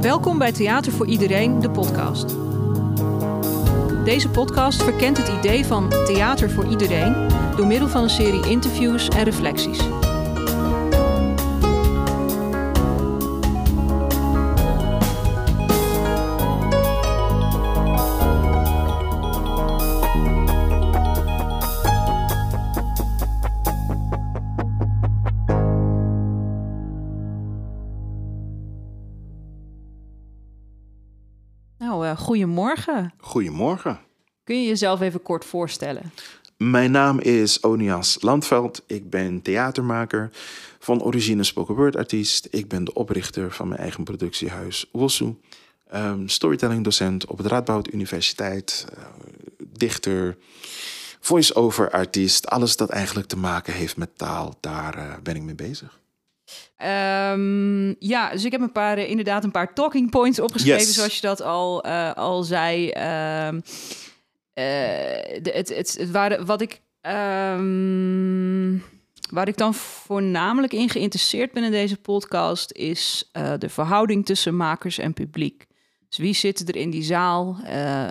Welkom bij Theater voor Iedereen, de podcast. Deze podcast verkent het idee van theater voor iedereen door middel van een serie interviews en reflecties. Goedemorgen. Goedemorgen. Kun je jezelf even kort voorstellen? Mijn naam is Onias Landveld. Ik ben theatermaker, van origine spoken word artiest. Ik ben de oprichter van mijn eigen productiehuis Wossu. Um, storytelling docent op het Radboud Universiteit. Uh, dichter, voice-over artiest. Alles dat eigenlijk te maken heeft met taal, daar uh, ben ik mee bezig. Um, ja, dus ik heb een paar, uh, inderdaad een paar talking points opgeschreven, yes. zoals je dat al, uh, al zei. Um, uh, de, het, het, het waren, wat ik, um, waar ik dan voornamelijk in geïnteresseerd ben in deze podcast, is de verhouding tussen makers en publiek. Dus wie zitten er in die zaal?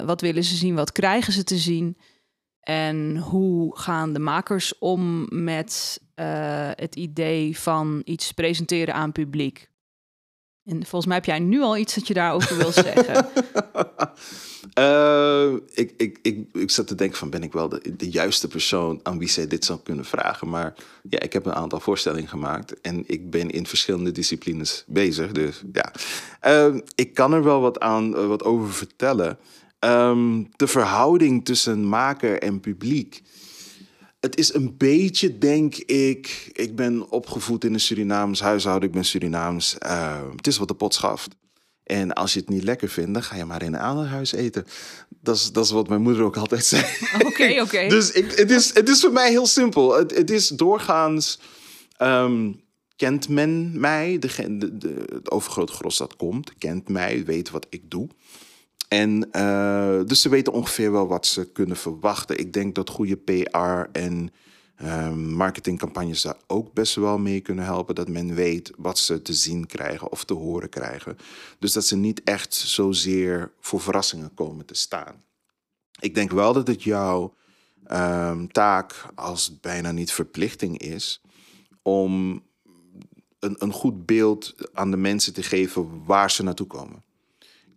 wat willen ze zien? Wat krijgen ze te zien? En hoe gaan de makers om met uh, het idee van iets presenteren aan publiek? En volgens mij heb jij nu al iets dat je daarover wil zeggen. uh, ik, ik, ik, ik zat te denken van ben ik wel de, de juiste persoon aan wie zij dit zou kunnen vragen. Maar ja, ik heb een aantal voorstellingen gemaakt en ik ben in verschillende disciplines bezig. Dus ja, uh, ik kan er wel wat aan wat over vertellen. Um, de verhouding tussen maker en publiek. Het is een beetje, denk ik. Ik ben opgevoed in een Surinaams huishouden. Ik ben Surinaams. Uh, het is wat de pot schaft. En als je het niet lekker vindt, dan ga je maar in een ander huis eten. Dat is, dat is wat mijn moeder ook altijd zei. Oké, okay, oké. Okay. dus ik, het, is, het is voor mij heel simpel. Het, het is doorgaans. Um, kent men mij? De, de, de, het overgrote gros dat komt, kent mij, weet wat ik doe. En uh, dus ze weten ongeveer wel wat ze kunnen verwachten. Ik denk dat goede PR en uh, marketingcampagnes daar ook best wel mee kunnen helpen. Dat men weet wat ze te zien krijgen of te horen krijgen. Dus dat ze niet echt zozeer voor verrassingen komen te staan. Ik denk wel dat het jouw um, taak als bijna niet verplichting is om een, een goed beeld aan de mensen te geven waar ze naartoe komen.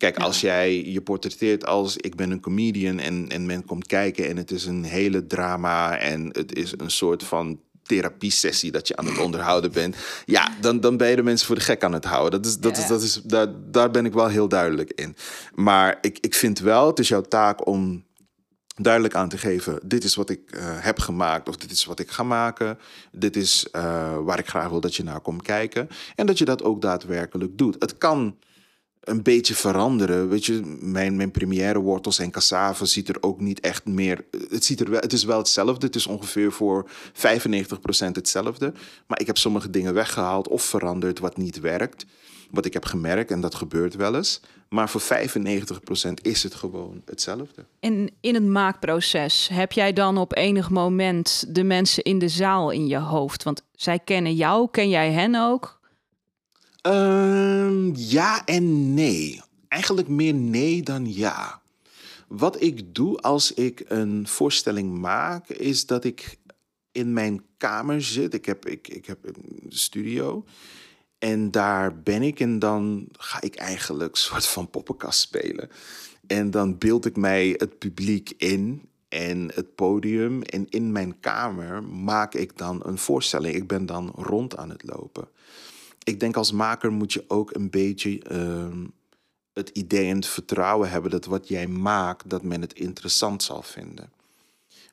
Kijk, ja. als jij je portretteert als ik ben een comedian en, en men komt kijken en het is een hele drama en het is een soort van therapie-sessie dat je aan het onderhouden bent. Ja, dan, dan ben je de mensen voor de gek aan het houden. Dat is, dat ja. is, dat is, daar, daar ben ik wel heel duidelijk in. Maar ik, ik vind wel, het is jouw taak om duidelijk aan te geven: dit is wat ik uh, heb gemaakt, of dit is wat ik ga maken. Dit is uh, waar ik graag wil dat je naar komt kijken. En dat je dat ook daadwerkelijk doet. Het kan een beetje veranderen. Weet je, mijn, mijn première wortels en cassave ziet er ook niet echt meer. Het, ziet er wel, het is wel hetzelfde. Het is ongeveer voor 95% hetzelfde. Maar ik heb sommige dingen weggehaald of veranderd wat niet werkt. Wat ik heb gemerkt, en dat gebeurt wel eens. Maar voor 95% is het gewoon hetzelfde. En in het maakproces heb jij dan op enig moment de mensen in de zaal in je hoofd? Want zij kennen jou, ken jij hen ook? Um, ja en nee. Eigenlijk meer nee dan ja. Wat ik doe als ik een voorstelling maak, is dat ik in mijn kamer zit. Ik heb, ik, ik heb een studio. En daar ben ik en dan ga ik eigenlijk een soort van poppenkast spelen. En dan beeld ik mij het publiek in en het podium. En in mijn kamer maak ik dan een voorstelling. Ik ben dan rond aan het lopen ik denk als maker moet je ook een beetje uh, het idee en het vertrouwen hebben dat wat jij maakt, dat men het interessant zal vinden.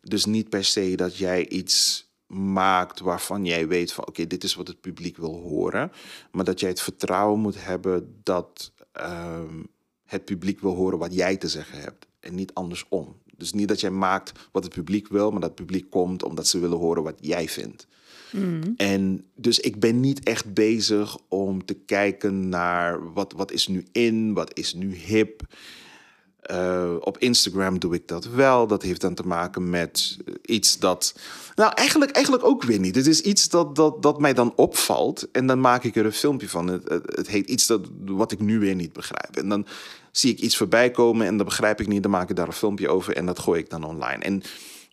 Dus niet per se dat jij iets maakt waarvan jij weet van oké, dit is wat het publiek wil horen. Maar dat jij het vertrouwen moet hebben dat uh, het publiek wil horen wat jij te zeggen hebt. En niet andersom. Dus niet dat jij maakt wat het publiek wil, maar dat het publiek komt omdat ze willen horen wat jij vindt. Mm. En dus ik ben niet echt bezig om te kijken naar wat, wat is nu in, wat is nu hip. Uh, op Instagram doe ik dat wel. Dat heeft dan te maken met iets dat. Nou, eigenlijk, eigenlijk ook weer niet. Het is iets dat, dat, dat mij dan opvalt. En dan maak ik er een filmpje van. Het, het, heet iets dat, wat ik nu weer niet begrijp. En dan zie ik iets voorbij komen en dat begrijp ik niet. Dan maak ik daar een filmpje over en dat gooi ik dan online. En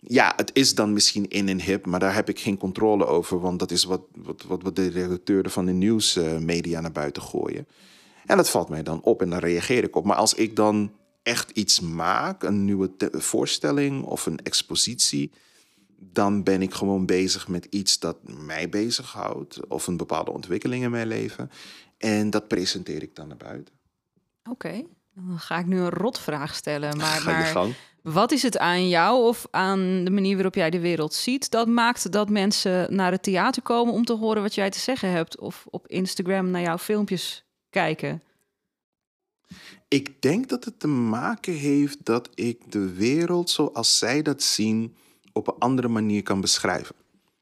ja, het is dan misschien in en hip, maar daar heb ik geen controle over. Want dat is wat, wat, wat, de redacteuren van de nieuwsmedia naar buiten gooien. En dat valt mij dan op en daar reageer ik op. Maar als ik dan echt iets maak, een nieuwe voorstelling of een expositie, dan ben ik gewoon bezig met iets dat mij bezighoudt of een bepaalde ontwikkeling in mijn leven. En dat presenteer ik dan naar buiten. Oké, dan ga ik nu een rotvraag stellen. Maar, maar wat is het aan jou of aan de manier waarop jij de wereld ziet dat maakt dat mensen naar het theater komen om te horen wat jij te zeggen hebt of op Instagram naar jouw filmpjes kijken? Ik denk dat het te maken heeft dat ik de wereld zoals zij dat zien op een andere manier kan beschrijven.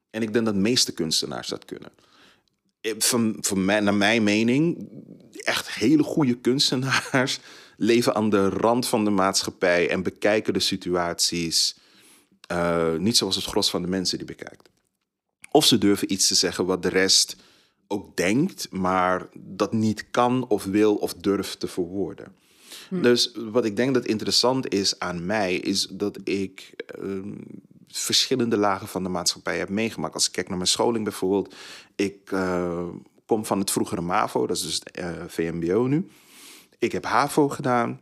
En ik denk dat de meeste kunstenaars dat kunnen. Van, van mij, naar mijn mening, echt hele goede kunstenaars leven aan de rand van de maatschappij en bekijken de situaties uh, niet zoals het gros van de mensen die bekijkt. Of ze durven iets te zeggen wat de rest ook denkt, maar dat niet kan of wil of durft te verwoorden. Hm. Dus wat ik denk dat interessant is aan mij, is dat ik uh, verschillende lagen van de maatschappij heb meegemaakt. Als ik kijk naar mijn scholing bijvoorbeeld, ik uh, kom van het vroegere MAVO, dat is dus uh, eh, VMBO nu. Ik heb HAVO gedaan.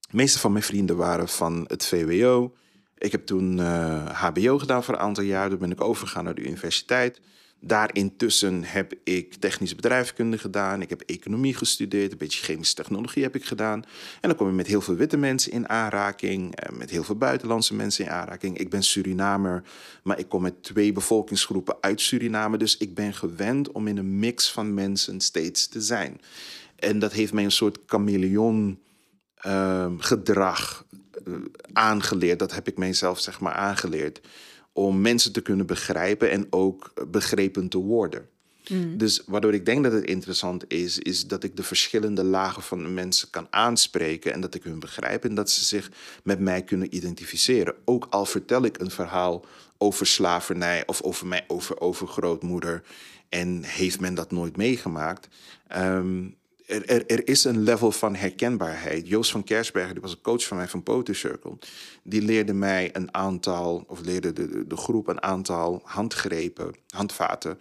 De meeste van mijn vrienden waren van het VWO. Ik heb toen HBO gedaan voor een aantal jaar. Toen ben ik overgegaan naar de universiteit. Daar intussen heb ik technische bedrijfskunde gedaan. Ik heb economie gestudeerd. Een beetje chemische technologie heb ik gedaan. En dan kom je met heel veel witte mensen in aanraking. Eh, met heel veel buitenlandse mensen in aanraking. Ik ben Surinamer, maar ik kom met twee bevolkingsgroepen uit Suriname. Dus ik ben gewend om in een mix van mensen steeds te zijn. En dat heeft mij een soort chameleon uh, gedrag uh, aangeleerd. Dat heb ik mijzelf zeg maar aangeleerd om mensen te kunnen begrijpen en ook begrepen te worden. Mm. Dus waardoor ik denk dat het interessant is, is dat ik de verschillende lagen van mensen kan aanspreken en dat ik hun begrijp en dat ze zich met mij kunnen identificeren. Ook al vertel ik een verhaal over slavernij of over mijn over overgrootmoeder en heeft men dat nooit meegemaakt. Um, er, er, er, is een level van herkenbaarheid. Joost van Kersbergen, die was een coach van mij van Poter Circle, die leerde mij een aantal, of leerde de, de groep een aantal handgrepen, handvaten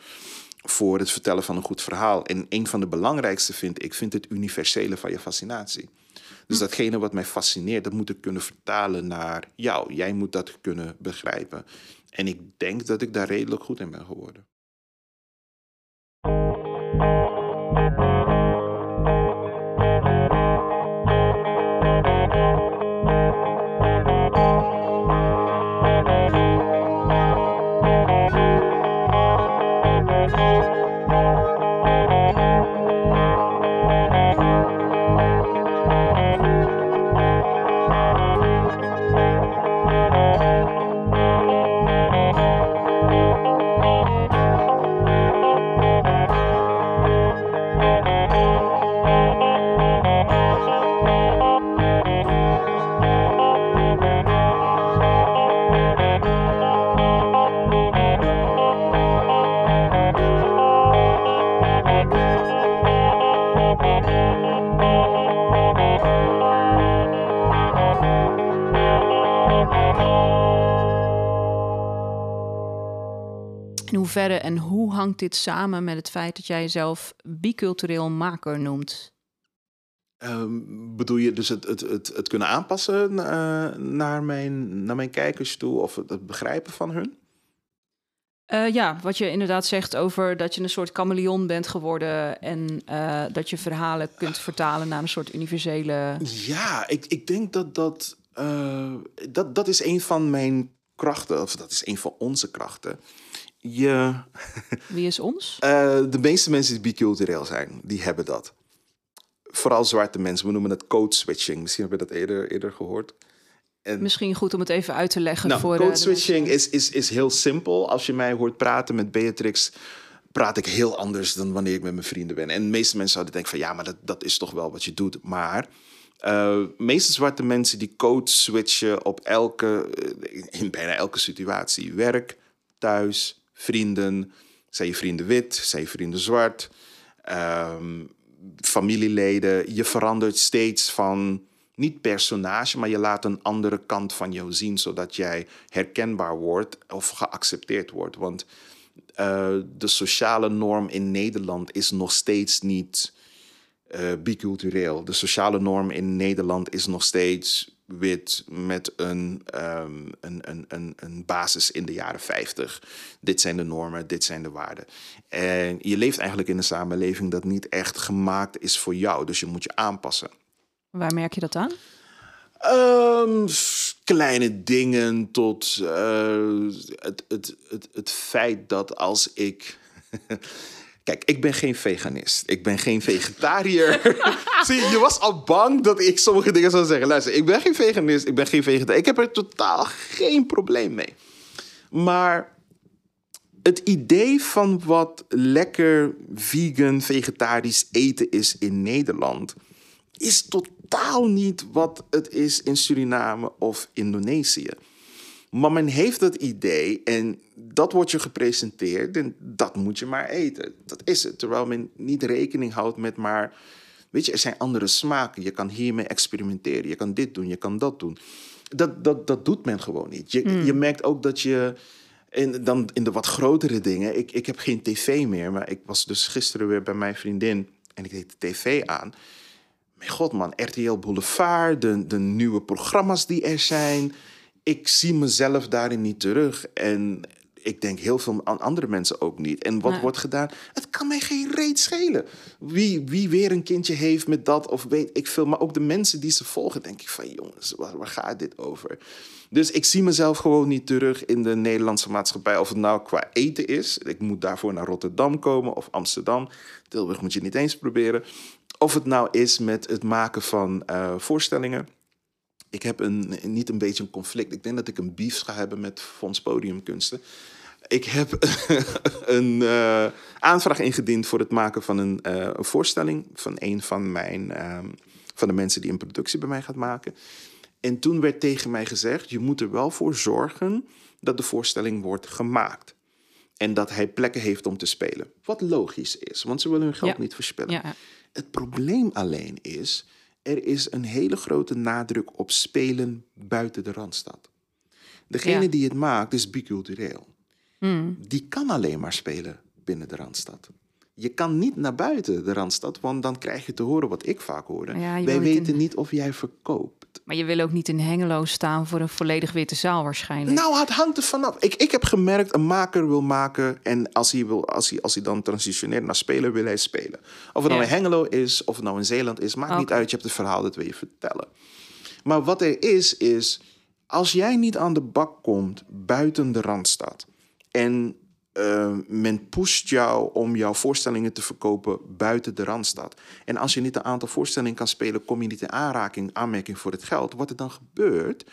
voor het vertellen van een goed verhaal. En een van de belangrijkste vind ik, vind het universele van je fascinatie. Dus hm. datgene wat mij fascineert, dat moet ik kunnen vertalen naar jou. Jij moet dat kunnen begrijpen. En ik denk dat ik daar redelijk goed in ben geworden. Hoeverre en hoe hangt dit samen met het feit dat jij jezelf bicultureel maker noemt? Um, bedoel je dus het, het, het, het kunnen aanpassen uh, naar, mijn, naar mijn kijkers toe of het, begrijpen van hun? Uh, ja, wat je inderdaad zegt over dat je een soort chameleon bent geworden en uh, dat je verhalen kunt vertalen naar een soort universele. Ja, ik, ik denk dat dat, dat dat is een van mijn krachten, of dat is een van onze krachten je... Wie is ons? Uh, de meeste mensen die bicultureel zijn, die hebben dat. Vooral zwarte mensen. We noemen het code switching. Misschien heb je dat eerder, eerder gehoord. En, Misschien goed om het even uit te leggen. Nou, voor code switching is, is, is heel simpel. Als je mij hoort praten met Beatrix, praat ik heel anders dan wanneer ik met mijn vrienden ben. En de meeste mensen zouden denken van ja, maar dat, dat is toch wel wat je doet. Maar Uh, meeste zwarte mensen die code switchen op elke, in bijna elke situatie. Werk, thuis, vrienden. Zijn je vrienden wit, zijn je vrienden zwart. Um, familieleden. Je verandert steeds van niet personage, maar je laat een andere kant van jou zien, zodat jij herkenbaar wordt of geaccepteerd wordt. Want uh, de sociale norm in Nederland is nog steeds niet uh, bicultureel. De sociale norm in Nederland is nog steeds wit met een, um, een, een, een, een basis in de jaren 50. Dit zijn de normen, dit zijn de waarden. En je leeft eigenlijk in een samenleving dat niet echt gemaakt is voor jou. Dus je moet je aanpassen. Waar merk je dat aan? Um, kleine dingen tot uh, het, het, het, het feit dat als ik. Kijk, ik ben geen veganist. Ik ben geen vegetariër. Zie, je was al bang dat ik sommige dingen zou zeggen. Luister, ik ben geen veganist, ik ben geen vegetariër. Ik heb er totaal geen probleem mee. Maar het idee van wat lekker vegan, vegetarisch eten is in Nederland is totaal niet wat het is in Suriname of Indonesië. Maar men heeft dat idee en dat wordt je gepresenteerd en dat moet je maar eten. Dat is het. Terwijl men niet rekening houdt met maar, weet je, er zijn andere smaken. Je kan hiermee experimenteren. Je kan dit doen, je kan dat doen. Dat, dat, dat doet men gewoon niet. Je, hmm. je merkt ook dat je. En dan in de wat grotere dingen. Ik, ik heb geen tv meer, maar ik was dus gisteren weer bij mijn vriendin en ik deed de tv aan. Mijn god man, RTL Boulevard, de, de nieuwe programma's die er zijn ik zie mezelf daarin niet terug. En ik denk heel veel aan andere mensen ook niet. En wat wordt gedaan? Het kan mij geen reet schelen. Wie, wie weer een kindje heeft met dat of weet ik veel. Maar ook de mensen die ze volgen, denk ik van jongens, waar, waar gaat dit over? Dus ik zie mezelf gewoon niet terug in de Nederlandse maatschappij. Of het nou qua eten is. Ik moet daarvoor naar Rotterdam komen of Amsterdam. Tilburg moet je niet eens proberen. Of het nou is met het maken van uh, voorstellingen ik heb een, niet een beetje een conflict. Ik denk dat ik een beef ga hebben met Fonds Podiumkunsten. Ik heb een uh, aanvraag ingediend voor het maken van een, uh, een voorstelling van een van, mijn, uh, van de mensen die een productie bij mij gaat maken. En toen werd tegen mij gezegd: je moet er wel voor zorgen dat de voorstelling wordt gemaakt. En dat hij plekken heeft om te spelen. Wat logisch is, want ze willen hun geld niet verspillen. Ja. Het probleem alleen is er is een hele grote nadruk op spelen buiten de Randstad. Degene die het maakt is bicultureel. Hmm. Die kan alleen maar spelen binnen de Randstad. Je kan niet naar buiten de Randstad, want dan krijg je te horen wat ik vaak hoor. Wij weten niet of jij verkoopt. Maar je wil ook niet in Hengelo staan voor een volledig witte zaal waarschijnlijk. Nou, het hangt er vanaf. Ik, ik heb gemerkt, een maker wil maken en als hij, wil, als, hij, als hij dan transitioneert naar spelen, wil hij spelen. Of het nou in Hengelo is, of het nou in Zeeland is, maakt niet uit. Je hebt het verhaal, dat wil je vertellen. Maar wat er is, is als jij niet aan de bak komt buiten de Randstad en uh, men pusht jou om jouw voorstellingen te verkopen buiten de Randstad. En als je niet een aantal voorstellingen kan spelen, kom je niet in aanraking, aanmerking voor het geld. Wat er dan gebeurt,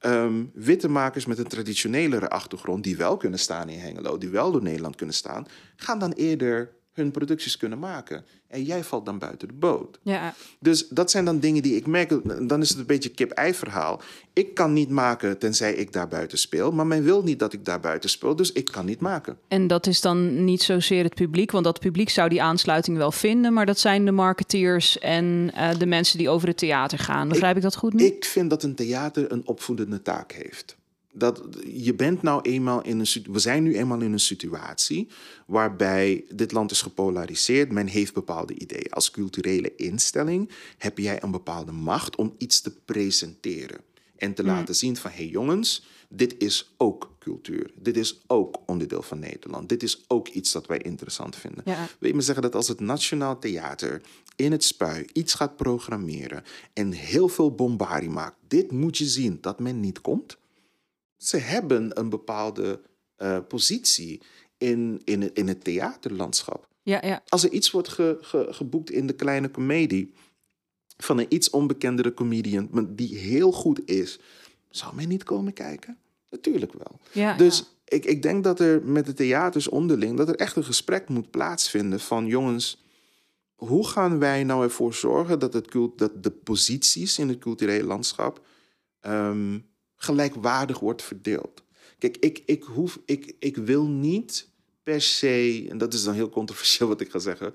um, witte makers met een traditionelere achtergrond, die wel kunnen staan in Hengelo, die wel door Nederland kunnen staan, gaan dan eerder hun producties kunnen maken. En jij valt dan buiten de boot. Ja. Dus dat zijn dan dingen die ik merk. Dan is het een beetje kip-ei verhaal. Ik kan niet maken tenzij ik daar buiten speel. Maar men wil niet dat ik daar buiten speel. Dus ik kan niet maken. En dat is dan niet zozeer het publiek. Want dat publiek zou die aansluiting wel vinden. Maar dat zijn de marketeers en uh, de mensen die over het theater gaan. Begrijp ik, ik dat goed nu? Ik vind dat een theater een opvoedende taak heeft dat je bent nou eenmaal in een we zijn nu eenmaal in een situatie waarbij dit land is gepolariseerd. Men heeft bepaalde ideeën. Als culturele instelling heb jij een bepaalde macht om iets te presenteren en te laten zien van hé hey jongens, dit is ook cultuur. Dit is ook onderdeel van Nederland. Dit is ook iets dat wij interessant vinden. Ja. Wil je me zeggen dat als het Nationaal Theater in het spui iets gaat programmeren en heel veel bombardie maakt, dit moet je zien dat men niet komt ze hebben een bepaalde uh, positie in, in, het, in het theaterlandschap. Ja, ja. Als er iets wordt ge, ge, geboekt in de kleine komedie van een iets onbekendere comedian die heel goed is, zou men niet komen kijken? Natuurlijk wel. Ja, dus Ik, ik denk dat er met de theaters onderling dat er echt een gesprek moet plaatsvinden van jongens, hoe gaan wij nou ervoor zorgen dat, het cult, dat de posities in het culturele landschap ehm, gelijkwaardig wordt verdeeld? Kijk, ik, ik, hoef, ik, ik wil niet per se, en dat is dan heel controversieel wat ik ga zeggen,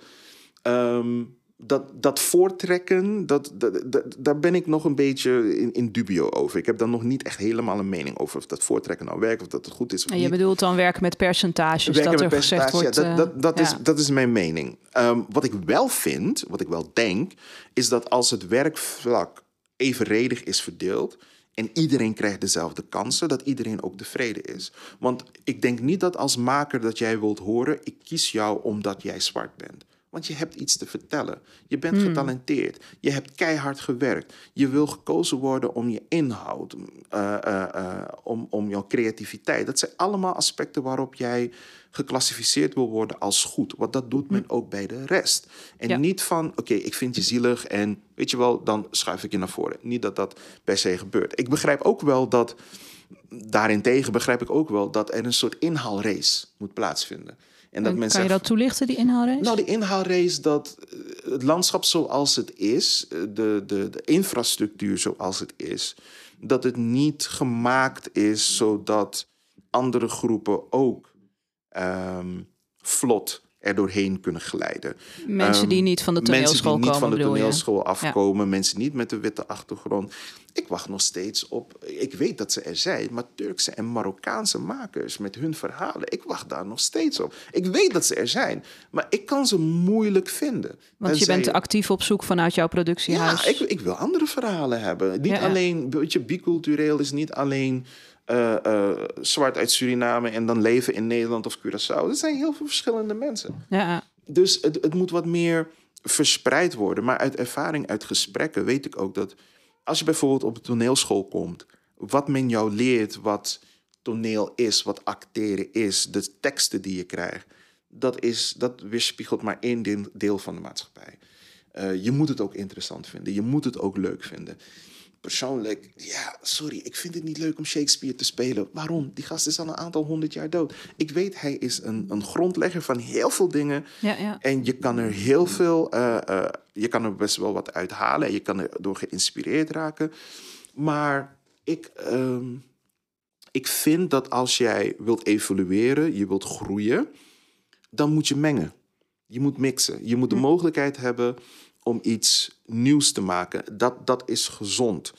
ehm, dat, dat voortrekken, dat, dat, daar ben ik nog een beetje in, in dubio over. Ik heb dan nog niet echt helemaal een mening over of dat voortrekken nou werkt, of dat het goed is. Of en je bedoelt dan werken met percentages, werken dat met er gezegd wordt... Ja, dat, dat, dat, is, dat is mijn mening. Ehm, wat ik wel vind, wat ik wel denk, is dat als het werkvlak evenredig is verdeeld en iedereen krijgt dezelfde kansen, dat iedereen ook tevreden is. Want ik denk niet dat als maker dat jij wilt horen, ik kies jou omdat jij zwart bent. Want je hebt iets te vertellen. Je bent hmm. getalenteerd. Je hebt keihard gewerkt. Je wil gekozen worden om je inhoud, uh, uh, uh, om, om jouw creativiteit. Dat zijn allemaal aspecten waarop jij geclassificeerd wil worden als goed. Want dat doet men hmm. ook bij de rest. En niet van, oké, ik vind je zielig en weet je wel, dan schuif ik je naar voren. Niet dat dat per se gebeurt. Ik begrijp ook wel dat, daarentegen begrijp ik ook wel dat er een soort inhaalrace moet plaatsvinden. En dat kan je dat toelichten, die inhaalrace? Nou, die inhaalrace, dat eh, het landschap zoals het is, eh, de, de, de infrastructuur zoals het is, dat het niet gemaakt is zodat andere groepen ook um, vlot er doorheen kunnen glijden. Mensen die ehm, niet van de toneelschool komen, Mensen die niet van de toneelschool afkomen, mensen niet met een witte achtergrond. Ik wacht nog steeds op, ik weet dat ze er zijn, maar Turkse en Marokkaanse makers met hun verhalen, ik wacht daar nog steeds op. Ik weet dat ze er zijn, maar ik kan ze moeilijk vinden. Want je bent actief op zoek vanuit jouw productiehuis. Ja, ik, ik wil andere verhalen hebben. Niet alleen, weet je, bicultureel is niet alleen uh, uh, zwart uit Suriname en dan leven in Nederland of Curaçao. Er zijn heel veel verschillende mensen. Ja. Dus het, het moet wat meer verspreid worden. Maar uit ervaring, uit gesprekken weet ik ook dat als je bijvoorbeeld op de toneelschool komt, wat men jou leert, wat toneel is, wat acteren is, de teksten die je krijgt, dat, is, dat weerspiegelt maar één deel van de maatschappij. Uh, je moet het ook interessant vinden, je moet het ook leuk vinden persoonlijk, ja, sorry, ik vind het niet leuk om Shakespeare te spelen. Waarom? Die gast is al een aantal honderd jaar dood. Ik weet, hij is een, een grondlegger van heel veel dingen. Ja, ja. En je kan er heel veel, uh, uh, je kan er best wel wat uithalen. En je kan er door geïnspireerd raken. Maar ik, uh, ik vind dat als jij wilt evolueren, je wilt groeien, dan moet je mengen. Je moet mixen. Je moet de hm. mogelijkheid hebben om iets nieuws te maken. Dat, dat is gezond.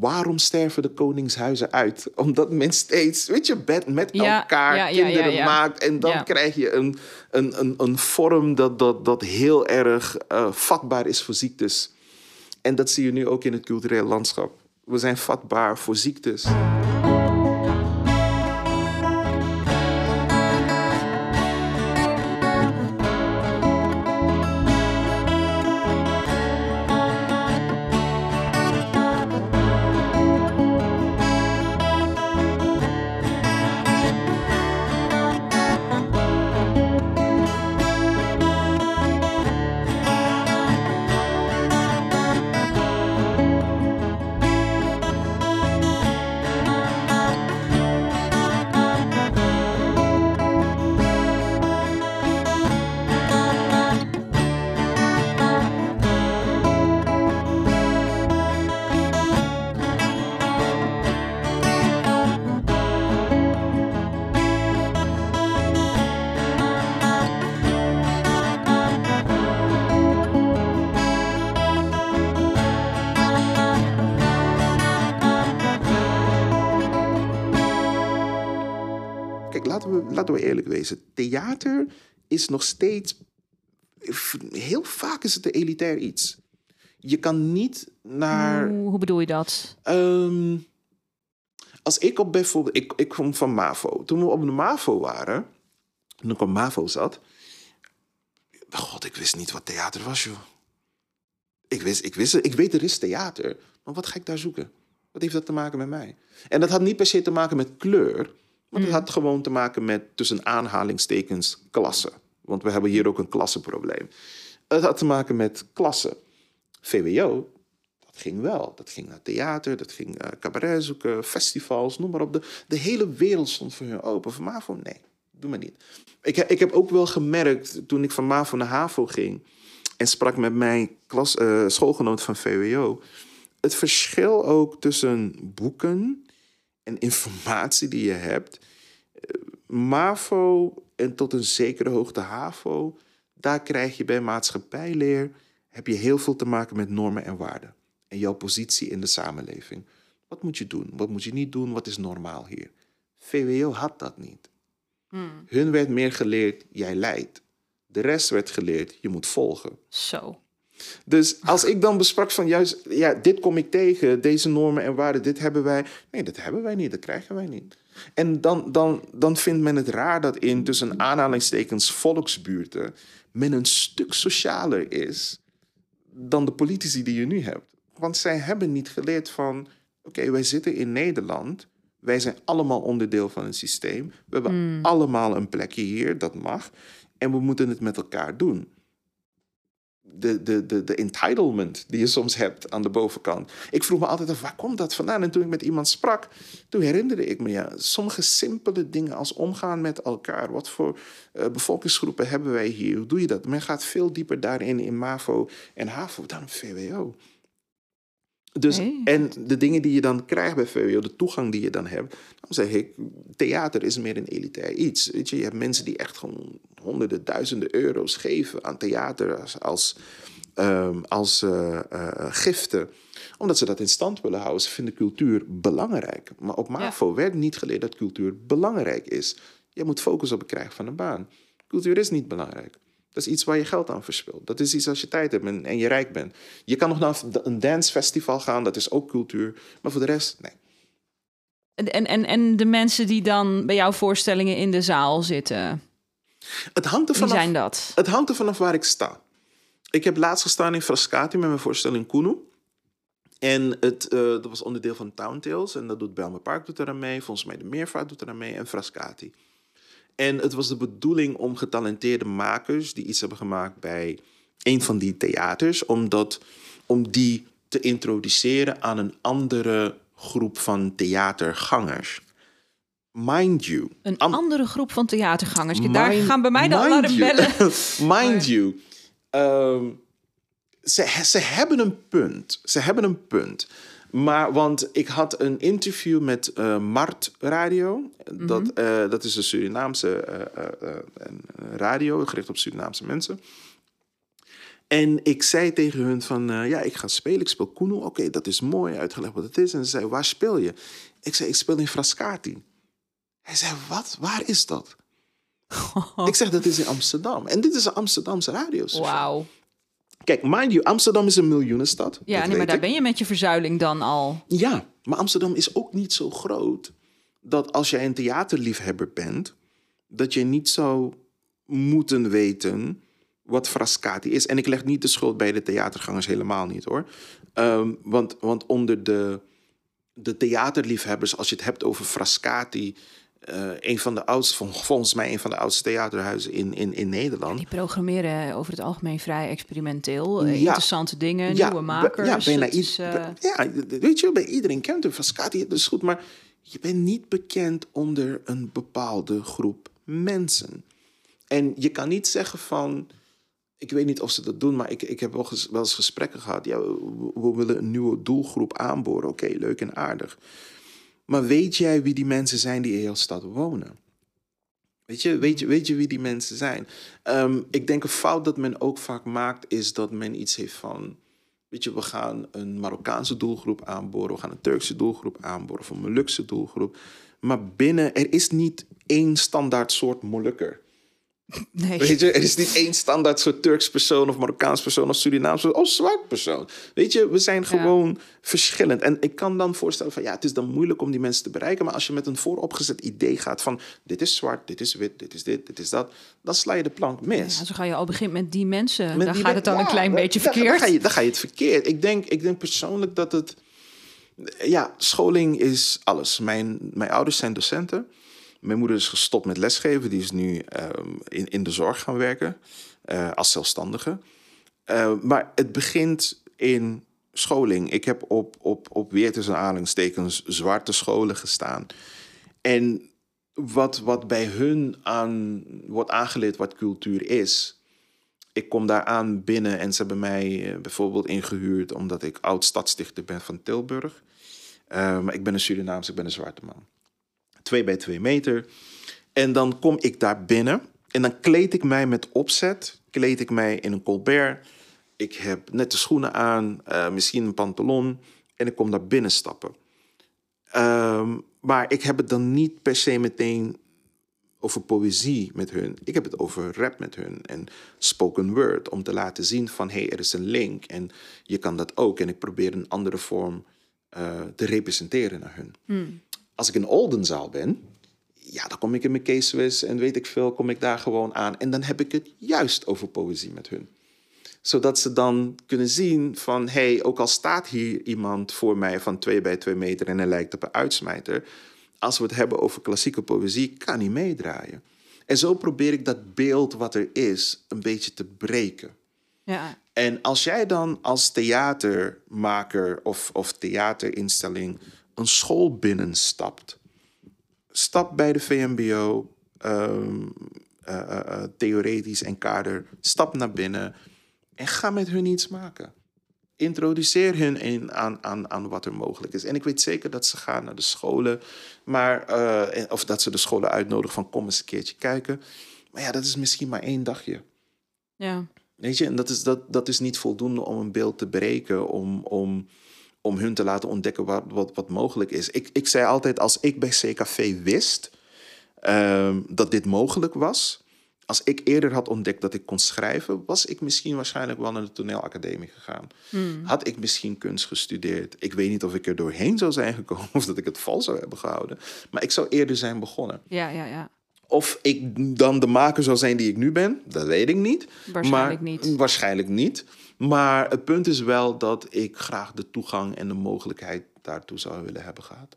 Waarom sterven de koningshuizen uit? Omdat men steeds, weet je, met elkaar kinderen maakt. En dan krijg je een, een, een, een vorm dat, dat, dat heel erg uh, vatbaar is voor ziektes. En dat zie je nu ook in het culturele landschap. We zijn vatbaar voor ziektes. Wezen, theater is nog steeds. Heel vaak is het een elitair iets. Je kan niet naar. Hoe, bedoel je dat? Ehm, als ik op bijvoorbeeld. Ik, ik kom van MAVO. Toen we op de MAVO waren. Toen ik op MAVO zat. God, ik wist niet wat theater was, joh. Ik wist, ik wist, ik weet er is theater. Maar wat ga ik daar zoeken? Wat heeft dat te maken met mij? En dat had niet per se te maken met kleur. Want het mm. had gewoon te maken met tussen aanhalingstekens klassen. Want we hebben hier ook een klassenprobleem. Het had te maken met klassen. VWO, dat ging wel. Dat ging naar theater, dat ging uh, cabaret zoeken, festivals, noem maar op. De, de hele wereld stond voor hun open. Van MAVO, nee, doe maar niet. Ik, ik heb ook wel gemerkt, toen ik van MAVO naar HAVO ging... en sprak met mijn klas, uh, schoolgenoot van VWO. Het verschil ook tussen boeken en informatie die je hebt. Uh, MAVO en tot een zekere hoogte HAVO, daar krijg je bij maatschappijleer heb je heel veel te maken met normen en waarden. En jouw positie in de samenleving. Wat moet je doen? Wat moet je niet doen? Wat is normaal hier? VWO had dat niet. Hmm. Hun werd meer geleerd, jij leidt. De rest werd geleerd, je moet volgen. Zo. Dus als ik dan besprak van juist, ja, dit kom ik tegen, deze normen en waarden, dit hebben wij. Nee, dat hebben wij niet, dat krijgen wij niet. En dan, dan, dan vindt men het raar dat in tussen aanhalingstekens volksbuurten men een stuk socialer is dan de politici die je nu hebt. Want zij hebben niet geleerd van, oké, wij zitten in Nederland, wij zijn allemaal onderdeel van een systeem, we hebben hmm. allemaal een plekje hier, dat mag, en we moeten het met elkaar doen de, de, de, de entitlement die je soms hebt aan de bovenkant. Ik vroeg me altijd af, waar komt dat vandaan? En toen ik met iemand sprak, toen herinnerde ik me, ja, sommige simpele dingen als omgaan met elkaar. Wat voor uh, bevolkingsgroepen hebben wij hier? Hoe doe je dat? Men gaat veel dieper daarin in MAVO en HAVO dan VWO. Dus, En de dingen die je dan krijgt bij VWO, de toegang die je dan hebt, dan zeg ik, theater is meer een elitair iets. Weet je, je hebt mensen die echt gewoon honderden, duizenden euro's geven aan theater als, als, um, als uh, uh, giften omdat ze dat in stand willen houden. Ze vinden cultuur belangrijk. Maar op MAVO ja. werd niet geleerd dat cultuur belangrijk is. Je moet focussen op het krijgen van een baan. Cultuur is niet belangrijk. Dat is iets waar je geld aan verspilt. Dat is iets als je tijd hebt en, en je rijk bent. Je kan nog naar een dancefestival gaan, dat is ook cultuur. Maar voor de rest, nee. En, en, en de mensen die dan bij jouw voorstellingen in de zaal zitten? Het hangt er vanaf, Wie zijn dat? Het hangt er vanaf waar ik sta. Ik heb laatst gestaan in Frascati met mijn voorstelling Kunu. En het, uh, dat was onderdeel van Town Tales. En dat doet Belmer Park doet eraan mee. Volgens mij de Meervaart doet eraan mee. En Frascati. En het was de bedoeling om getalenteerde makers die iets hebben gemaakt bij een van die theaters, om, dat, om die te introduceren aan een andere groep van theatergangers. Mind you. Een andere groep van theatergangers. Daar gaan bij mij de alarmbellen. mind you. Um, ze, ze hebben een punt. Ze hebben een punt. Maar want ik had een interview met uh, Mart Radio. dat, mhm. eh, dat is een Surinaamse uh, radio, gericht op Surinaamse mensen. En ik zei tegen hun van, ja, ik ga spelen. Ik speel Kuno. Oké, dat is mooi, uitgelegd wat het is. En ze zei, waar speel je? Ik zei, ik speel in Frascati. Hij zei, wat? Waar is dat? ik zeg, dat is in Amsterdam. En dit is een Amsterdamse radio. Wauw. Kijk, mind you, Amsterdam is een miljoenenstad. Ja, nee, maar daar ben je met je verzuiling dan al. Ja, maar Amsterdam is ook niet zo groot dat als jij een theaterliefhebber bent, dat je niet zou moeten weten wat Frascati is. En ik leg niet de schuld bij de theatergangers helemaal niet hoor. Um, want, want onder de, de theaterliefhebbers, als je het hebt over Frascati, uh, een van de oudste, volgens mij een van de oudste theaterhuizen in, in, in Nederland. die programmeren over het algemeen vrij experimenteel. Eh, interessante dingen, nieuwe makers. Ja, bijna is, uh... ja, weet je, bij iedereen kent een Frascati, dat is goed. Maar je bent niet bekend onder een bepaalde groep mensen. En je kan niet zeggen van... Ik weet niet of ze dat doen, maar ik, ik heb wel, wel eens gesprekken gehad. Ja, we, we willen een nieuwe doelgroep aanboren. Oké, leuk en aardig. Maar weet jij wie die mensen zijn die in jouw stad wonen? Weet je, weet je, weet je wie die mensen zijn? Um, ik denk een fout dat men ook vaak maakt, is dat men iets heeft van. Weet je, we gaan een Marokkaanse doelgroep aanboren, we gaan een Turkse doelgroep aanboren, of een Molukse doelgroep. Maar binnen, er is niet één standaard soort Molukker. Nee. Weet je, er is niet één standaard soort Turks persoon of Marokkaans persoon of Surinaams of zwart persoon. Weet je, we zijn gewoon verschillend. En ik kan dan voorstellen van ja, het is dan moeilijk om die mensen te bereiken. Maar als je met een vooropgezet idee gaat van dit is zwart, dit is wit, dit is dit, dit is dat. Dan sla je de plank mis. Ja, zo ga je al beginnen met die mensen. dan gaat het dan een klein beetje verkeerd. Dan ga, je, dan ga je het verkeerd. Ik denk, ik denk persoonlijk dat het... Ja, scholing is alles. Mijn, mijn ouders zijn docenten. Mijn moeder is gestopt met lesgeven. Die is nu ehm, in, in de zorg gaan werken uh, als zelfstandige. Uh, maar het begint in scholing. Ik heb op, op, op weer tussen aanhalingstekens zwarte scholen gestaan. En wat, wat bij hun aan wordt aangeleerd wat cultuur is... ik kom daar aan binnen en ze hebben mij eh, bijvoorbeeld ingehuurd omdat ik oud stadsdichter ben van Tilburg. Maar ik ben een Surinaams, ik ben een zwarte man. Twee bij twee meter. En dan kom ik daar binnen en dan kleed ik mij met opzet. Kleed ik mij in een colbert. Ik heb nette schoenen aan, uh, misschien een pantalon. En ik kom daar binnen stappen. Uh, maar ik heb het dan niet per se meteen over poëzie met hun. Ik heb het over rap met hun en spoken word. Om te laten zien van hé, hey, er is een link en je kan dat ook. En ik probeer een andere vorm uh, te representeren naar hun. Hmm. Als ik in Oldenzaal ben, ja, dan kom ik in mijn case en weet ik veel, kom ik daar gewoon aan. En dan heb ik het juist over poëzie met hun. Zodat ze dan kunnen zien van, hé, hey, ook al staat hier iemand voor mij van twee bij twee meter en hij lijkt op een uitsmijter als we het hebben over klassieke poëzie, kan niet meedraaien. En zo probeer ik dat beeld wat er is een beetje te breken. Ja. En als jij dan als theatermaker of, of theaterinstelling een school binnenstapt, stap bij de VMBO, ehm, eh, eh, eh, theoretisch en kader, stap naar binnen en ga met hun iets maken introduceer hun in, aan, aan, aan wat er mogelijk is. En ik weet zeker dat ze gaan naar de scholen, maar, uh, of dat ze de scholen uitnodigen van kom eens een keertje kijken. Maar ja, dat is misschien maar één dagje. Ja. Weet je, en dat is, dat, dat is niet voldoende om een beeld te breken, om, om, om hun te laten ontdekken wat, wat, wat mogelijk is. Ik, ik zei altijd, als ik bij CKV wist uh, dat dit mogelijk was, als ik eerder had ontdekt dat ik kon schrijven, was ik misschien waarschijnlijk wel naar de toneelacademie gegaan. Hmm. Had ik misschien kunst gestudeerd. Ik weet niet of ik er doorheen zou zijn gekomen of dat ik het vol zou hebben gehouden. Maar ik zou eerder zijn begonnen. Ja, ja, ja. Of ik dan de maker zou zijn die ik nu ben, dat weet ik niet. Waarschijnlijk niet. Waarschijnlijk niet. Maar het punt is wel dat ik graag de toegang en de mogelijkheid daartoe zou willen hebben gehad.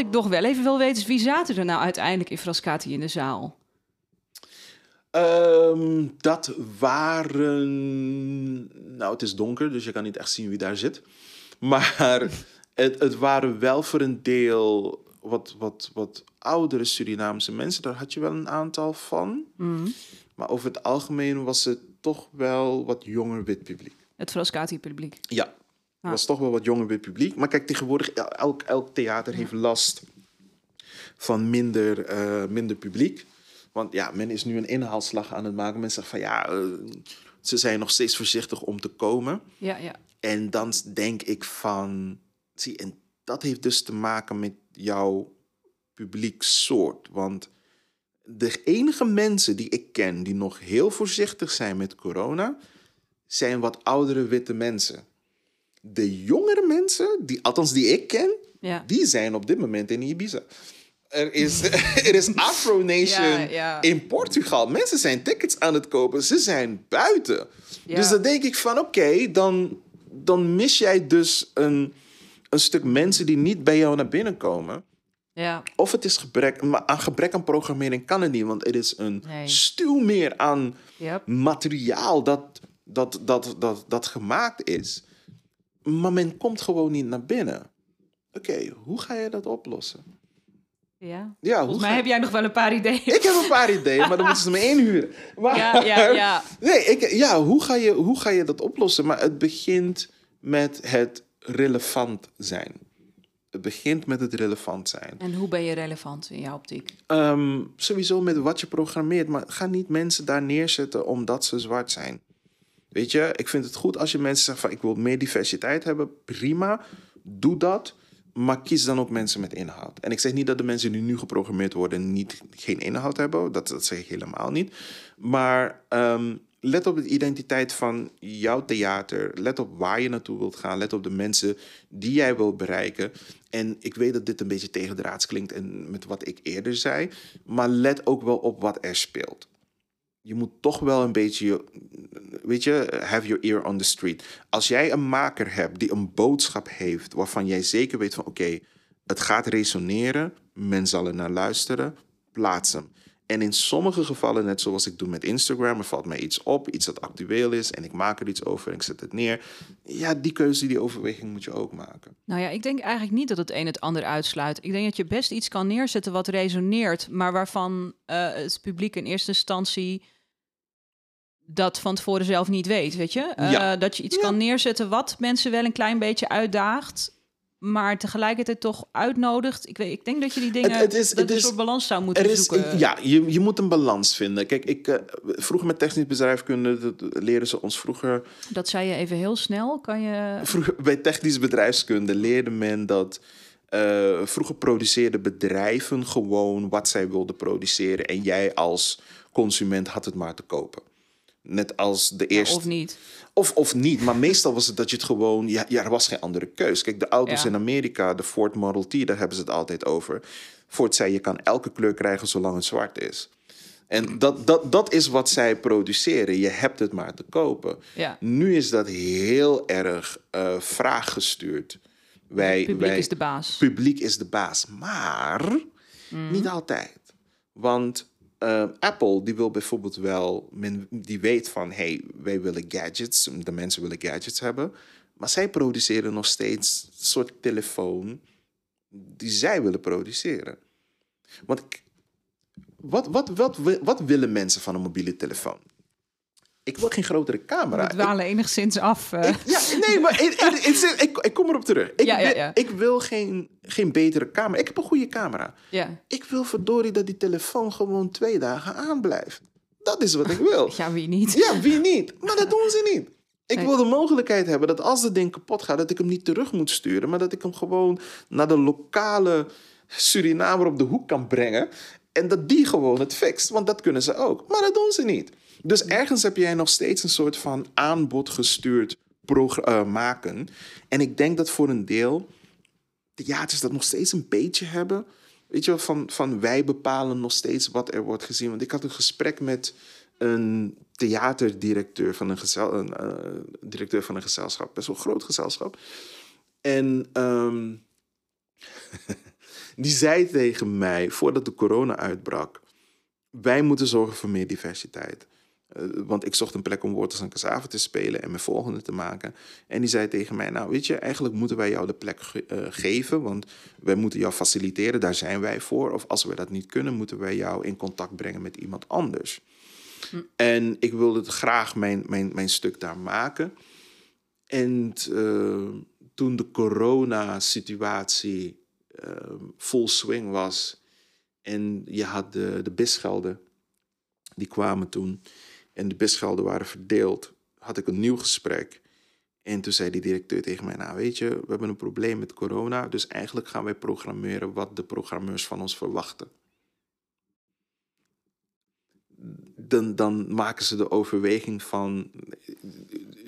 Ik nog wel even wil weten is, wie zaten er nou uiteindelijk in Frascati in de zaal? Ehm, dat waren... Nou, het is donker, dus je kan niet echt zien wie daar zit. Maar het, het waren wel voor een deel wat, wat, wat oudere Surinaamse mensen. Daar had je wel een aantal van. Mhm. Maar over het algemeen was het toch wel wat jonger wit publiek. Het Frascati-publiek? Ja, het was toch wel wat jonger wit publiek. Maar kijk, tegenwoordig, elk, elk theater heeft last van minder, uh, minder publiek. Want ja, men is nu een inhaalslag aan het maken. Men zegt van ja, uh, ze zijn nog steeds voorzichtig om te komen. Ja, ja. En dan denk ik van, zie, en dat heeft dus te maken met jouw publieksoort. Want de enige mensen die ik ken die nog heel voorzichtig zijn met corona, zijn wat oudere witte mensen. De jongere mensen, die, althans die ik ken, ja. die zijn op dit moment in Ibiza. Er is, er is Afro Nation in Portugal. Mensen zijn tickets aan het kopen. Ze zijn buiten. Dus dan denk ik van oké, dan, dan mis jij dus een, een stuk mensen die niet bij jou naar binnen komen. Ja. Of het is gebrek, maar aan gebrek aan programmering kan het niet, want er is een nee. stuw meer aan materiaal dat, dat, dat, dat, dat gemaakt is. Maar men komt gewoon niet naar binnen. Oké, hoe ga je dat oplossen? Ja. ja Volgens mij heb jij nog wel een paar ideeën. Ik heb een paar ideeën, maar dan moeten ze me inhuren. Maar, ja, ja, ja. Nee, ik, ja, hoe ga, je, hoe ga je dat oplossen? Maar het begint met het relevant zijn. Het begint met het relevant zijn. En hoe ben je relevant in jouw optiek? Ehm, sowieso met wat je programmeert, maar ga niet mensen daar neerzetten omdat ze zwart zijn. Weet je, ik vind het goed als je mensen zegt van ik wil meer diversiteit hebben, prima, doe dat. Maar kies dan ook mensen met inhoud. En ik zeg niet dat de mensen die nu geprogrammeerd worden niet, geen inhoud hebben. Dat, dat zeg ik helemaal niet. Maar ehm, let op de identiteit van jouw theater. Let op waar je naartoe wilt gaan. Let op de mensen die jij wilt bereiken. En ik weet dat dit een beetje tegendraads klinkt en met wat ik eerder zei. Maar let ook wel op wat er speelt. Je moet toch wel een beetje, weet je, have your ear on the street. Als jij een maker hebt die een boodschap heeft waarvan jij zeker weet van oké, het gaat resoneren, men zal er naar luisteren, plaats hem. En in sommige gevallen, net zoals ik doe met Instagram, er valt mij iets op, iets dat actueel is en ik maak er iets over en ik zet het neer. Ja, die keuze, die overweging moet je ook maken. Nou ja, ik denk eigenlijk niet dat het een het ander uitsluit. Ik denk dat je best iets kan neerzetten wat resoneert, maar waarvan uh, het publiek in eerste instantie dat van tevoren zelf niet weet, weet je? Uh, Dat je iets kan neerzetten wat mensen wel een klein beetje uitdaagt maar tegelijkertijd toch uitnodigt. Ik, weet, ik denk dat je die dingen. Het, is, dat het een soort balans zou moeten er is, zoeken. Ja, je, je moet een balans vinden. Kijk, ik uh, vroeger met technisch bedrijfskunde dat leren ze ons vroeger. Dat zei je even heel snel. Kan je. Vroeger bij technisch bedrijfskunde leerde men dat. Uh, vroeger produceerden bedrijven gewoon wat zij wilden produceren. En jij als consument had het maar te kopen. Net als de eerste. of niet. Of, of niet, maar meestal was het dat je het gewoon... Ja, ja er was geen andere keus. Kijk, de auto's in Amerika, de Ford Model T, daar hebben ze het altijd over. Ford zei, je kan elke kleur krijgen zolang het zwart is. En dat, dat, dat is wat zij produceren. Je hebt het maar te kopen. Ja. Nu is dat heel erg uh, vraaggestuurd. Wij, publiek wij, is de baas. Publiek is de baas. Maar mm. niet altijd. Want uh, Apple die wil bijvoorbeeld wel, die weet van hey, wij willen gadgets, de mensen willen gadgets hebben, maar zij produceren nog steeds een soort telefoon die zij willen produceren. Want wat, wat, wat, wat willen mensen van een mobiele telefoon? Ik wil geen grotere camera. We dwalen enigszins af. Uh. ja, nee, maar ik, ik, kom erop terug. Ik, ja, ja, ja. ik wil geen, geen betere camera. Ik heb een goede camera. Ja. Ik wil verdorie dat die telefoon gewoon twee dagen aanblijft. Dat is wat ik wil. Ja, wie niet? Ja, wie niet? Maar dat doen ze niet. Ik wil de mogelijkheid hebben dat als het ding kapot gaat, dat ik hem niet terug moet sturen, maar dat ik hem gewoon naar de lokale Surinamer op de hoek kan brengen. En dat die gewoon het fixt. Want dat kunnen ze ook. Maar dat doen ze niet. Dus ergens heb jij nog steeds een soort van aanbod gestuurd uh, maken. En ik denk dat voor een deel theaters dat nog steeds een beetje hebben. Weet je wel, van, van wij bepalen nog steeds wat er wordt gezien. Want ik had een gesprek met een theaterdirecteur van een, een uh, directeur van een gezelschap. Best wel een groot gezelschap. En um, die zei tegen mij, voordat de corona uitbrak... wij moeten zorgen voor meer diversiteit. Eh, want ik zocht een plek om Wortels en Cassave te spelen en mijn volgende te maken. En die zei tegen mij, nou weet je, eigenlijk moeten wij jou de plek uh, geven, want wij moeten jou faciliteren, daar zijn wij voor. Of als we dat niet kunnen, moeten wij jou in contact brengen met iemand anders. Hm. En ik wilde graag mijn, mijn, mijn stuk daar maken. En uh, toen de corona-situatie vol swing was en je had de, de bisgelden, die kwamen toen en de bisgelden waren verdeeld, had ik een nieuw gesprek. En toen zei die directeur tegen mij, nou weet je, we hebben een probleem met corona, dus eigenlijk gaan wij programmeren wat de programmeurs van ons verwachten. Dan, dan maken ze de overweging van,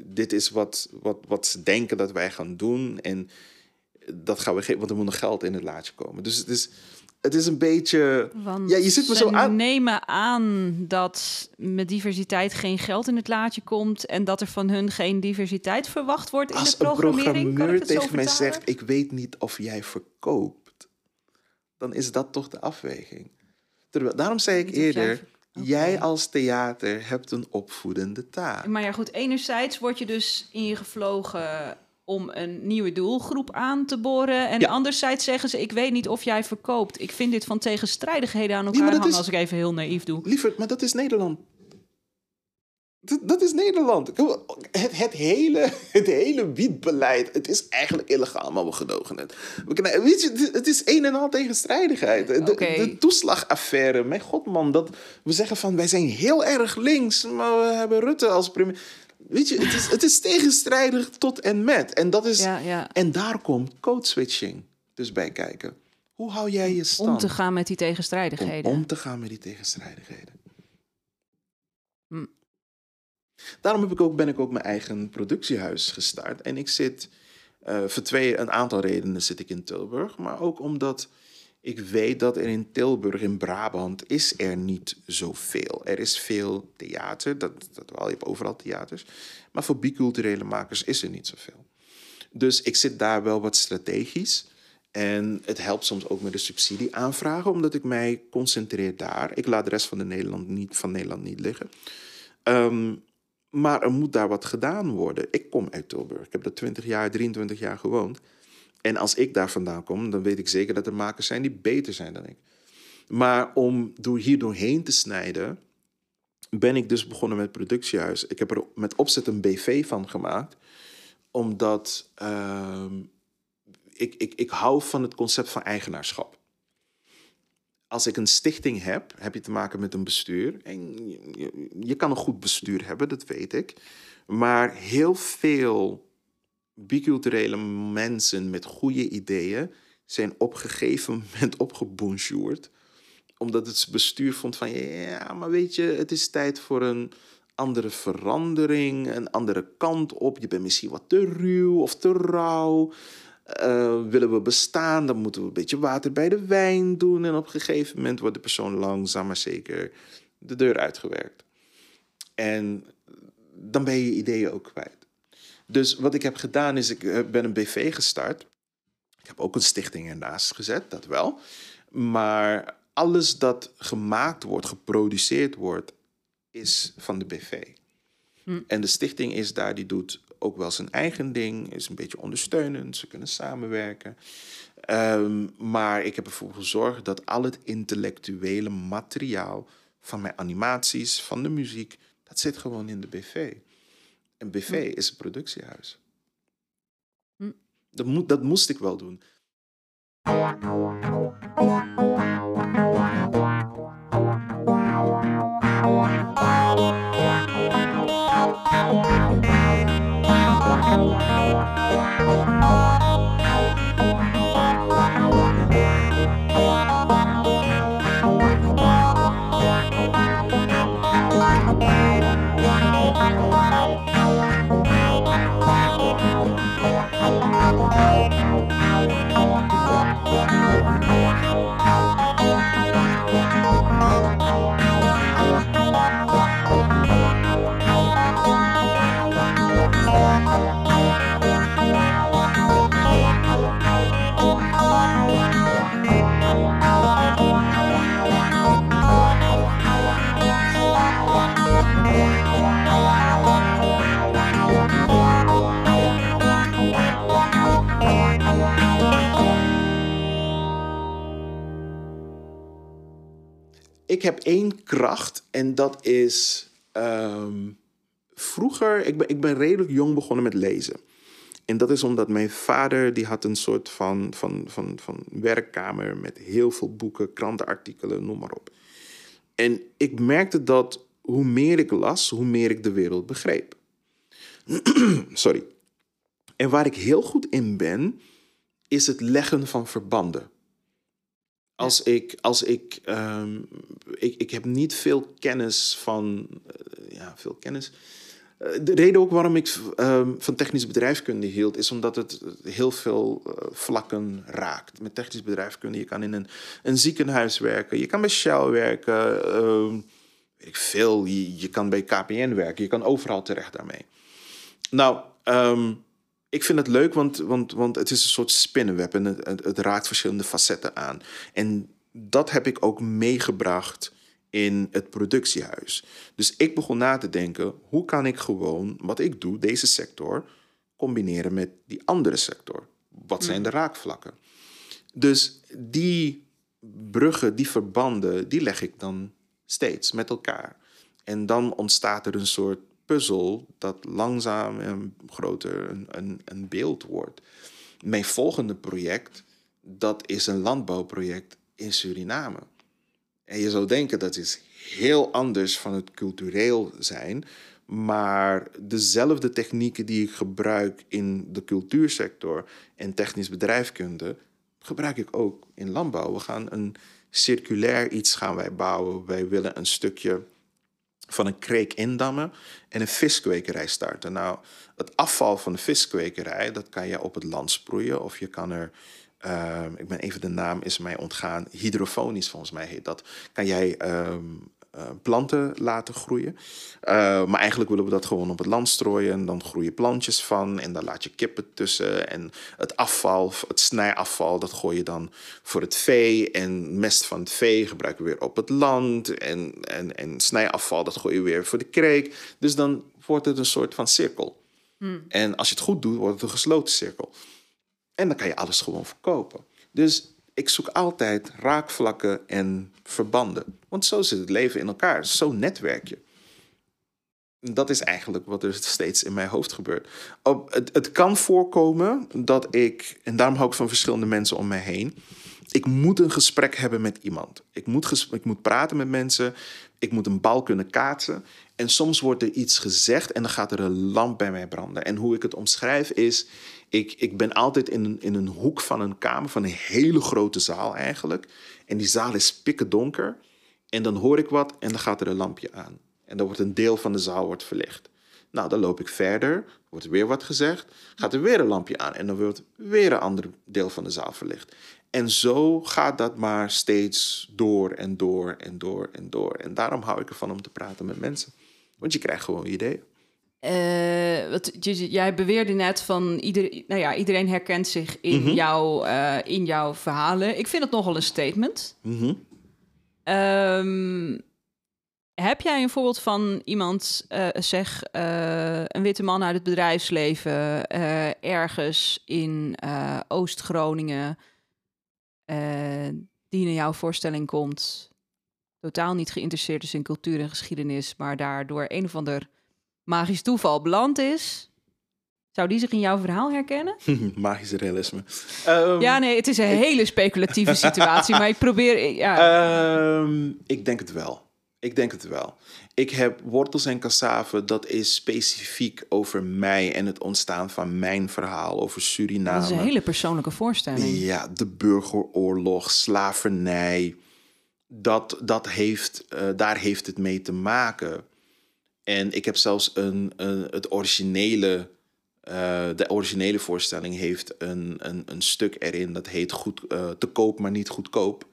dit is wat, wat, wat ze denken dat wij gaan doen en dat gaan we geven, want er moet nog geld in het laadje komen. Dus het is, het is een beetje. Want ja, je zit me zo aan. nemen aan dat met diversiteit geen geld in het laadje komt en dat er van hun geen diversiteit verwacht wordt in de programmering. Als een programmeur tegen mij zegt: Ik weet niet of jij verkoopt, dan is dat toch de afweging. Terwijl, daarom zei ik eerder. Jij als theater hebt een opvoedende taak. Maar ja, goed. Enerzijds word je dus ingevlogen om een nieuwe doelgroep aan te boren. En anderzijds zeggen ze, ik weet niet of jij verkoopt. Ik vind dit van tegenstrijdigheden aan elkaar hangen, als ik even heel naïef doe. Liever, maar dat is Nederland. Dat, is Nederland. Het, het, hele, het hele wietbeleid, het is eigenlijk illegaal, maar we gedogen het. Weet je, het is een en al tegenstrijdigheid. De, de toeslagaffaire, mijn god man, dat we zeggen van wij zijn heel erg links, maar we hebben Rutte als premier. Weet je, het is, het is tegenstrijdig tot en met. En, dat is, ja, ja. en daar komt code switching dus bij kijken. Hoe hou jij je stand? Om te gaan met die tegenstrijdigheden. Om, om te gaan met die tegenstrijdigheden. Hm. Daarom heb ik ook, ben ik ook mijn eigen productiehuis gestart. En ik zit, uh, voor twee, een aantal redenen zit ik in Tilburg. Maar ook omdat ik weet dat er in Tilburg, in Brabant, is er niet zoveel. Er is veel theater, dat, dat wel, je hebt overal theaters. Maar voor biculturele makers is er niet zoveel. Dus ik zit daar wel wat strategisch. En het helpt soms ook met de subsidieaanvragen, omdat ik mij concentreer daar. Ik laat de rest van, de Nederland, niet, van Nederland niet liggen. Um, maar er moet daar wat gedaan worden. Ik kom uit Tilburg. Ik heb daar 20 jaar, 23 jaar gewoond. En als ik daar vandaan kom, dan weet ik zeker dat er makers zijn die beter zijn dan ik. Maar om door hier doorheen te snijden, ben ik dus begonnen met productiehuis. Ik heb er met opzet een BV van gemaakt, omdat uh, ik, ik, ik hou van het concept van eigenaarschap als ik een stichting heb, heb je te maken met een bestuur. En je, kan een goed bestuur hebben, dat weet ik. Maar heel veel biculturele mensen met goede ideeën zijn op een gegeven moment opgebonjourd. Omdat het bestuur vond van, ja, maar weet je, het is tijd voor een andere verandering, een andere kant op. Je bent misschien wat te ruw of te rauw. Uh, willen we bestaan, dan moeten we een beetje water bij de wijn doen. En op een gegeven moment wordt de persoon langzaam maar zeker de deur uitgewerkt. En dan ben je ideeën ook kwijt. Dus wat ik heb gedaan is, ik eh, ben een BV gestart. Ik heb ook een stichting ernaast gezet, dat wel. Maar alles dat gemaakt wordt, geproduceerd wordt, is van de BV. Hm. En de stichting is daar, die doet ook wel zijn eigen ding, is een beetje ondersteunend, ze kunnen samenwerken. Ehm, maar ik heb ervoor gezorgd dat al het intellectuele materiaal van mijn animaties, van de muziek, dat zit gewoon in de BV. En BV hm. is een productiehuis. Hm. Dat, moet, dat moest ik wel doen. Ik heb één kracht en dat is. Ehm, vroeger, ik ben, ik ben redelijk jong begonnen met lezen. En dat is omdat mijn vader, die had een soort van, van, van, van werkkamer met heel veel boeken, krantenartikelen, noem maar op. En ik merkte dat hoe meer ik las, hoe meer ik de wereld begreep. Sorry. En waar ik heel goed in ben, is het leggen van verbanden. Als ik, als ik, um, ik, ik heb niet veel kennis van, uh, ja, veel kennis. Uh, de reden ook waarom ik um, van technische bedrijfskunde hield, is omdat het heel veel uh, vlakken raakt. Met technische bedrijfskunde, je kan in een, een ziekenhuis werken, je kan bij Shell werken, um, weet ik veel, je, je kan bij KPN werken, je kan overal terecht daarmee. Nou, ik vind het leuk, want, want, want het is een soort spinnenweb en het, het, raakt verschillende facetten aan. En dat heb ik ook meegebracht in het productiehuis. Dus ik begon na te denken, hoe kan ik gewoon wat ik doe, deze sector, combineren met die andere sector? Wat zijn mm. de raakvlakken? Dus die bruggen, die verbanden, die leg ik dan steeds met elkaar. En dan ontstaat er een soort puzzel dat langzaam en groter een, een, een beeld wordt. Mijn volgende project, dat is een landbouwproject in Suriname. En je zou denken dat is heel anders van het cultureel zijn. Maar dezelfde technieken die ik gebruik in de cultuursector en technisch bedrijfskunde, gebruik ik ook in landbouw. We gaan een circulair iets gaan wij bouwen. Wij willen een stukje van een kreek indammen en een viskwekerij starten. Nou, het afval van de viskwekerij, dat kan je op het land sproeien of je kan er Ehm, ik ben even de naam is mij ontgaan. Hydrofonisch volgens mij heet dat. Kan jij ehm, eh, planten laten groeien. Uh, maar eigenlijk willen we dat gewoon op het land strooien. En dan groeien plantjes van. En dan laat je kippen tussen. En het afval, het snijafval, dat gooi je dan voor het vee. En mest van het vee gebruiken we weer op het land. En, en, en snijafval, dat gooi je weer voor de kreek. Dus dan wordt het een soort van cirkel. Hmm. En als je het goed doet, wordt het een gesloten cirkel. En dan kan je alles gewoon verkopen. Dus ik zoek altijd raakvlakken en verbanden. Want zo zit het leven in elkaar. Zo netwerk je. Dat is eigenlijk wat er steeds in mijn hoofd gebeurt. Op, het, het kan voorkomen dat ik, en daarom hou ik van verschillende mensen om mij heen. Ik moet een gesprek hebben met iemand. Ik moet, ik moet praten met mensen. Ik moet een bal kunnen kaatsen. En soms wordt er iets gezegd en dan gaat er een lamp bij mij branden. En hoe ik het omschrijf is, ik, ik ben altijd in een, in een hoek van een kamer, van een hele grote zaal eigenlijk. En die zaal is pikken donker. En dan hoor ik wat en dan gaat er een lampje aan. En dan wordt een deel van de zaal wordt verlicht. Nou, dan loop ik verder, wordt er weer wat gezegd, gaat er weer een lampje aan en dan wordt weer een ander deel van de zaal verlicht. En zo gaat dat maar steeds door en door en door en door. En daarom hou ik ervan om te praten met mensen. Want je krijgt gewoon ideeën. Uh, wat, jij beweerde net van ieder, nou ja, iedereen herkent zich in, mm jouw, uh, in jouw verhalen. Ik vind het nogal een statement. Mm heb jij een voorbeeld van iemand, uh, zeg een witte man uit het bedrijfsleven, ergens in Oost-Groningen, die naar jouw voorstelling komt, totaal niet geïnteresseerd is in cultuur en geschiedenis, maar daardoor een of ander magisch toeval beland is, zou die zich in jouw verhaal herkennen? Magisch realisme. Um, ja, nee, het is een hele speculatieve situatie, maar ik probeer. Ja. Um, ik denk het wel. Ik denk het wel. Ik heb wortels en cassave, dat is specifiek over mij en het ontstaan van mijn verhaal over Suriname. Dat is een hele persoonlijke voorstelling. Ja, de burgeroorlog, slavernij. Dat, dat heeft, uh, daar heeft het mee te maken. En ik heb zelfs een, een het originele, uh, de originele voorstelling heeft een, een, een stuk erin dat heet goed, uh, te koop, maar niet goedkoop.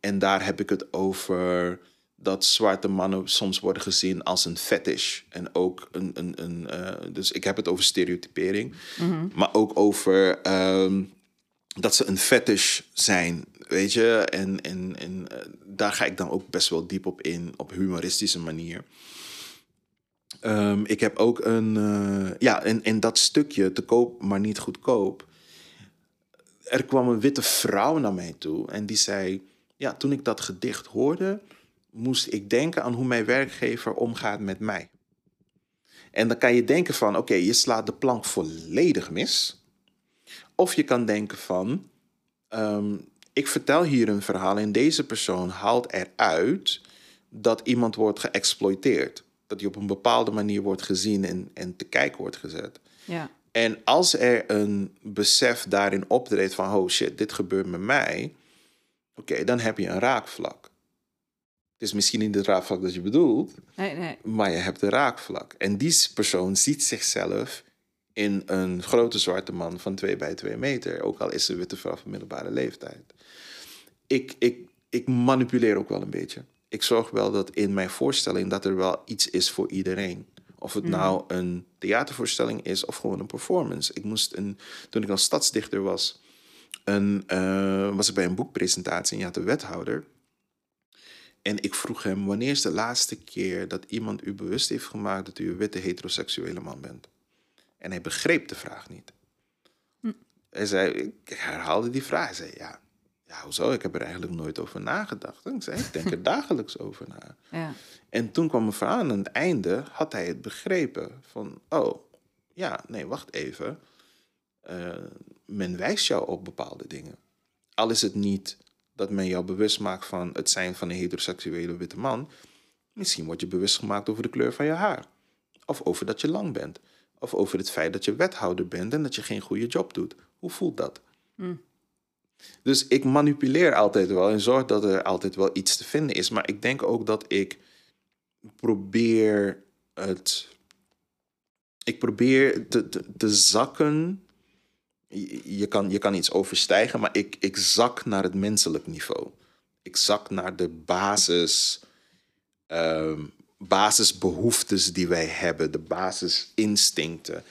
En daar heb ik het over dat zwarte mannen soms worden gezien als een fetish. En ook een. een, een uh, dus ik heb het over stereotypering. Mm-hmm. Maar ook over um, dat ze een fetish zijn. Weet je? En, en, en daar ga ik dan ook best wel diep op in, op humoristische manier. Um, ik heb ook een, uh, ja, en, en dat stukje te koop, maar niet goedkoop. Er kwam een witte vrouw naar mij toe en die zei: Ja, toen ik dat gedicht hoorde, moest ik denken aan hoe mijn werkgever omgaat met mij. En dan kan je denken van, oké, je slaat de plank volledig mis. Of je kan denken van, um, ik vertel hier een verhaal en deze persoon haalt eruit dat iemand wordt geëxploiteerd dat die op een bepaalde manier wordt gezien en, en te kijken wordt gezet. Ja. En als er een besef daarin optreedt van, oh shit, dit gebeurt met mij, oké, dan heb je een raakvlak. Het is misschien niet het raakvlak dat je bedoelt, nee, nee. maar je hebt een raakvlak. En die persoon ziet zichzelf in een grote zwarte man van 2 bij 2 meter, ook al is ze witte vrouw van middelbare leeftijd. Ik, ik, ik manipuleer ook wel een beetje ik zorg wel dat in mijn voorstelling dat er wel iets is voor iedereen. Of het mhm. nou een theatervoorstelling is of gewoon een performance. Ik moest een, toen ik als stadsdichter was, een, uh, was ik bij een boekpresentatie en je had de wethouder. En ik vroeg hem, wanneer is de laatste keer dat iemand u bewust heeft gemaakt dat u een witte heteroseksuele man bent? En hij begreep de vraag niet. Hm. Hij zei, ik herhaalde die vraag. Hij zei, ja, ja, hoezo? Ik heb er eigenlijk nooit over nagedacht. En ik zei, ik denk er dagelijks over na. Ja. En toen kwam mijn verhaal aan het einde, had hij het begrepen. Van, oh, ja, nee, wacht even. Uh, men wijst jou op bepaalde dingen. Al is het niet dat men jou bewust maakt van het zijn van een heteroseksuele witte man. Misschien word je bewust gemaakt over de kleur van je haar. Of over dat je lang bent. Of over het feit dat je wethouder bent en dat je geen goede job doet. Hoe voelt dat? Hm. Dus ik manipuleer altijd wel en zorg dat er altijd wel iets te vinden is. Maar ik denk ook dat ik probeer het. Ik probeer te, te, zakken. Je kan, je kan iets overstijgen, maar ik, ik zak naar het menselijk niveau. Ik zak naar de basis. Um, basisbehoeftes die wij hebben, de basisinstincten.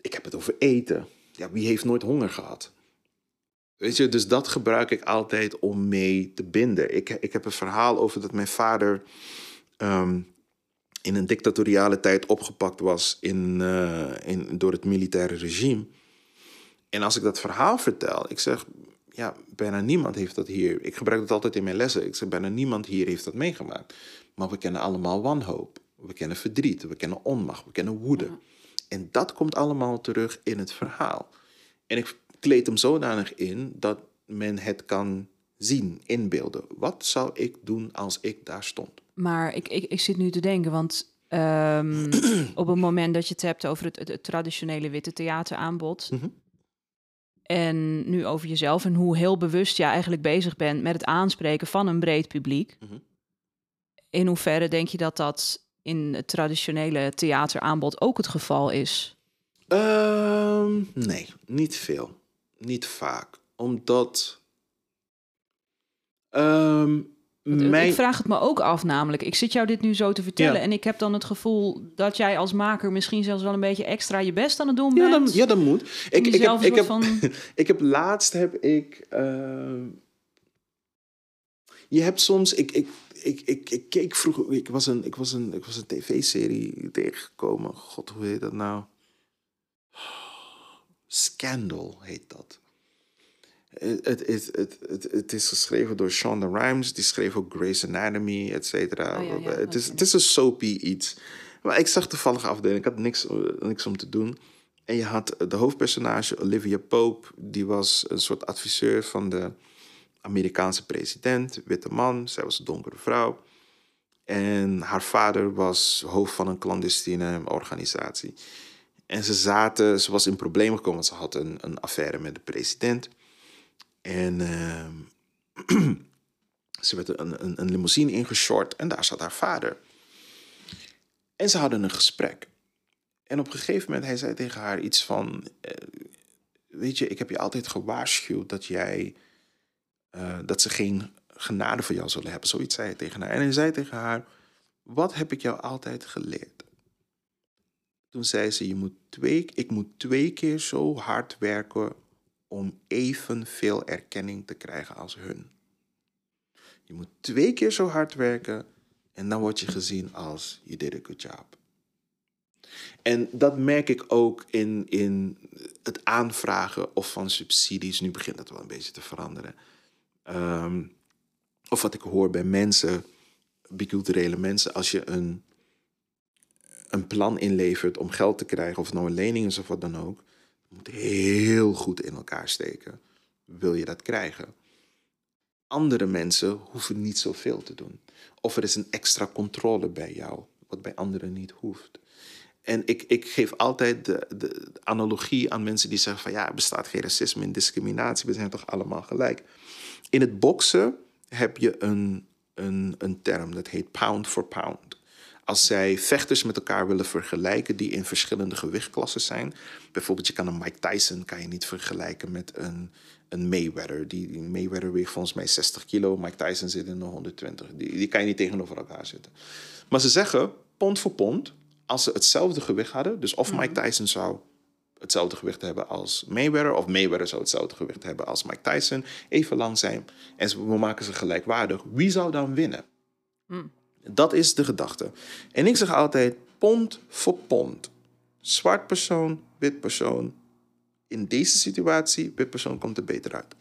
Ik heb het over eten. Ja, wie heeft nooit honger gehad? Weet je, dus dat gebruik ik altijd om mee te binden. Ik, ik heb een verhaal over dat mijn vader ehm, in een dictatoriale tijd opgepakt was in, uh, in, door het militaire regime. En als ik dat verhaal vertel, ik zeg, ja, bijna niemand heeft dat hier. Ik gebruik dat altijd in mijn lessen. Ik zeg, bijna niemand hier heeft dat meegemaakt. Maar we kennen allemaal wanhoop. We kennen verdriet. We kennen onmacht. We kennen woede. En dat komt allemaal terug in het verhaal. En ik kleed hem zodanig in dat men het kan zien, inbeelden. Wat zou ik doen als ik daar stond? Maar ik, ik, ik zit nu te denken, want ehm, op het moment dat je het hebt over het, het, traditionele witte theateraanbod. Mhm. En nu over jezelf en hoe heel bewust je eigenlijk bezig bent met het aanspreken van een breed publiek. Mhm. In hoeverre denk je dat dat in het traditionele theateraanbod ook het geval is? Ehm, nee, niet veel niet vaak. Omdat. Um, Ik vraag het me ook af, namelijk. Ik zit jou dit nu zo te vertellen. En ik heb dan het gevoel dat jij als maker misschien zelfs wel een beetje extra je best aan het doen bent. Ja, dan, ja, dat moet. Ik, ik, heb, ik, heb, van... ik heb laatst heb ik. Uh, je hebt soms. Ik, ik, ik, ik, ik keek vroeger. Ik was een, ik was een, ik was een tv-serie tegengekomen. God, hoe heet dat nou? Scandal heet dat. Het, het, het, het, het is geschreven door Shonda Rhimes. Die schreef ook Grey's Anatomy, et cetera. Oh, het, is, het is een soapy iets. Maar ik zag toevallig afdeling. Ik had niks, niks om te doen. En je had de hoofdpersonage Olivia Pope. Die was een soort adviseur van de Amerikaanse president. Witte man. Zij was een donkere vrouw. En haar vader was hoofd van een clandestine organisatie. En ze zaten, ze was in problemen gekomen, want ze had een, een affaire met de president. En uh, ze werd een, een, limousine ingeshort en daar zat haar vader. En ze hadden een gesprek. En op een gegeven moment, hij zei tegen haar iets van... Uh, weet je, ik heb je altijd gewaarschuwd dat jij... Uh, dat ze geen genade voor jou zullen hebben. Zoiets zei hij tegen haar. En hij zei tegen haar... Wat heb ik jou altijd geleerd? Toen zei ze, je moet twee, ik moet twee keer zo hard werken om evenveel erkenning te krijgen als hun. Je moet twee keer zo hard werken en dan word je gezien als je did a good job. En dat merk ik ook in, in het aanvragen of van subsidies. Nu begint dat wel een beetje te veranderen. Ehm, of wat ik hoor bij mensen, biculturele mensen, als je een een plan inlevert om geld te krijgen, of nou een lening of wat dan ook, moet heel goed in elkaar steken. Wil je dat krijgen? Andere mensen hoeven niet zoveel te doen. Of er is een extra controle bij jou, wat bij anderen niet hoeft. En ik, ik geef altijd de, de analogie aan mensen die zeggen van ja, er bestaat geen racisme en discriminatie, we zijn toch allemaal gelijk. In het boksen heb je een, een, een term dat heet pound for pound als zij vechters met elkaar willen vergelijken die in verschillende gewichtklassen zijn. Bijvoorbeeld, je kan een Mike Tyson kan je niet vergelijken met een, een Mayweather. Die, Mayweather weegt volgens mij 60 kilo, Mike Tyson zit in de 120. Die, die kan je niet tegenover elkaar zetten. Maar ze zeggen, pond voor pond, als ze hetzelfde gewicht hadden, dus of Mike mhm. Tyson zou hetzelfde gewicht hebben als Mayweather, of Mayweather zou hetzelfde gewicht hebben als Mike Tyson, even lang zijn en we maken ze gelijkwaardig, wie zou dan winnen? Mm. Dat is de gedachte. En ik zeg altijd pond voor pond. Zwart persoon, wit persoon. In deze situatie, wit persoon komt er beter uit.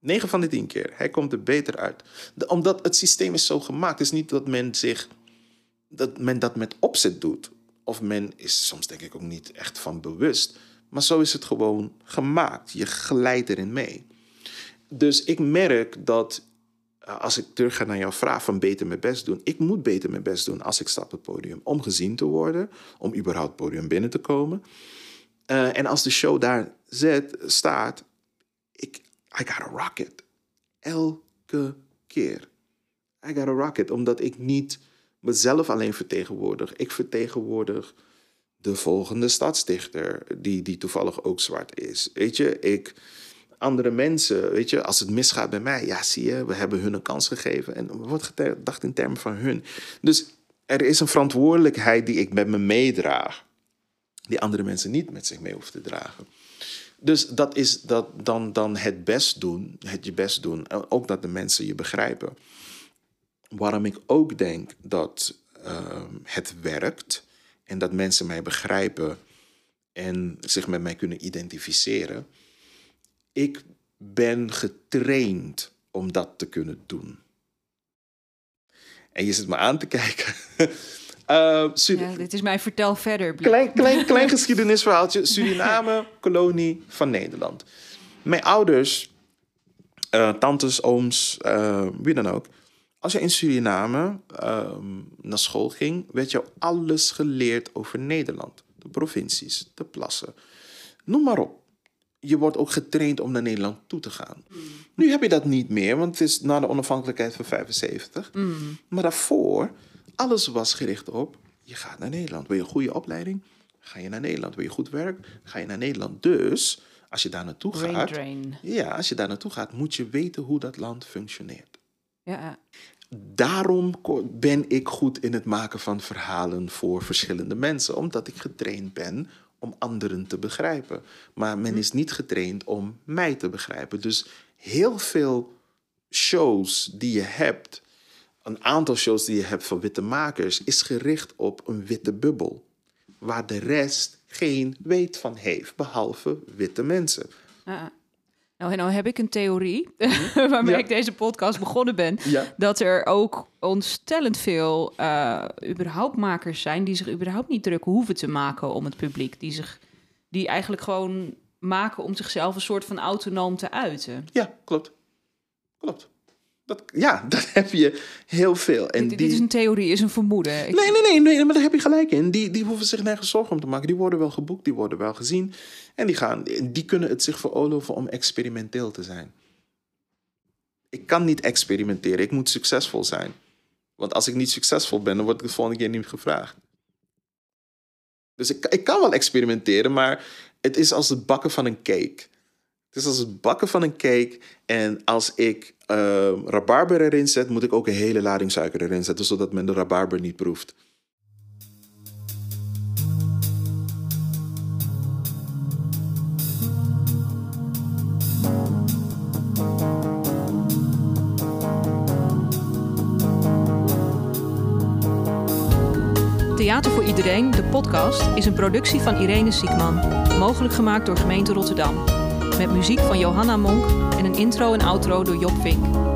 9 van de 10 keer. Hij komt er beter uit. omdat het systeem is zo gemaakt. Het is niet dat men zich dat men dat met opzet doet. Of men is soms denk ik ook niet echt van bewust. Maar zo is het gewoon gemaakt. Je glijdt erin mee. Dus ik merk dat als ik terug ga naar jouw vraag van beter mijn best doen. Ik moet beter mijn best doen als ik sta op het podium. Om gezien te worden. Om überhaupt het podium binnen te komen. Uh, en als de show daar zet, staat. Ik, I gotta rock it. Elke keer. I gotta rock it. Omdat ik niet mezelf alleen vertegenwoordig. Ik vertegenwoordig de volgende stadsdichter, die, die toevallig ook zwart is. Weet je, ik, andere mensen, weet je, als het misgaat bij mij, ja, zie je, we hebben hun een kans gegeven. En wordt gedacht in termen van hun. Dus er is een verantwoordelijkheid die ik met me meedraag, die andere mensen niet met zich mee hoeven te dragen. Dus dat is dat dan, dan het best doen, het je best doen. Ook dat de mensen je begrijpen. Waarom ik ook denk dat ehm, het werkt en dat mensen mij begrijpen en zich met mij kunnen identificeren. Ik ben getraind om dat te kunnen doen. En je zit me aan te kijken. Uh, ja, dit is mijn vertel verder. Klein, klein, klein geschiedenisverhaaltje. Suriname, kolonie van Nederland. Mijn ouders, uh, tantes, ooms, uh, wie dan ook, als je in Suriname ehm, naar school ging, werd jou alles geleerd over Nederland. De provincies, de plassen. Noem maar op. Je wordt ook getraind om naar Nederland toe te gaan. Mm. Nu heb je dat niet meer, want het is na de onafhankelijkheid van 75. Mm. Maar daarvoor, alles was gericht op, je gaat naar Nederland. Wil je een goede opleiding? Ga je naar Nederland. Wil je goed werk? Ga je naar Nederland. Dus, als je daar naartoe gaat... Ja, als je daar naartoe gaat, moet je weten hoe dat land functioneert. Ja. Daarom ben ik goed in het maken van verhalen voor verschillende mensen, omdat ik getraind ben om anderen te begrijpen. Maar men hm. is niet getraind om mij te begrijpen. Dus heel veel shows die je hebt, een aantal shows die je hebt van witte makers, is gericht op een witte bubbel. Waar de rest geen weet van heeft, behalve witte mensen. Ja. Nou, nou heb ik een theorie mhm. waarmee ik deze podcast begonnen ben. Dat er ook ontstellend veel uh, überhaupt makers zijn die zich überhaupt niet druk hoeven te maken om het publiek. Die, zich, die eigenlijk gewoon maken om zichzelf een soort van autonoom te uiten. Ja, klopt. Klopt. Dat, ja, dat heb je heel veel. En dit, die... is een theorie, is een vermoeden. Nee, nee, nee, nee, maar daar heb je gelijk in. Die, die hoeven zich nergens zorgen om te maken. Die worden wel geboekt, die worden wel gezien. En die, gaan, die kunnen het zich veroorloven om experimenteel te zijn. Ik kan niet experimenteren, ik moet succesvol zijn. Want als ik niet succesvol ben, dan word ik de volgende keer niet gevraagd. Dus ik, ik kan wel experimenteren, maar het is als het bakken van een cake. Het is als het bakken van een cake. En als ik uh, rabarber erin zet, moet ik ook een hele lading suiker erin zetten, zodat men de rabarber niet proeft. Theater voor Iedereen, de podcast, is een productie van Irene Siekman. Mogelijk gemaakt door gemeente Rotterdam. Met muziek van Johanna Monk en een intro en outro door Job Vink.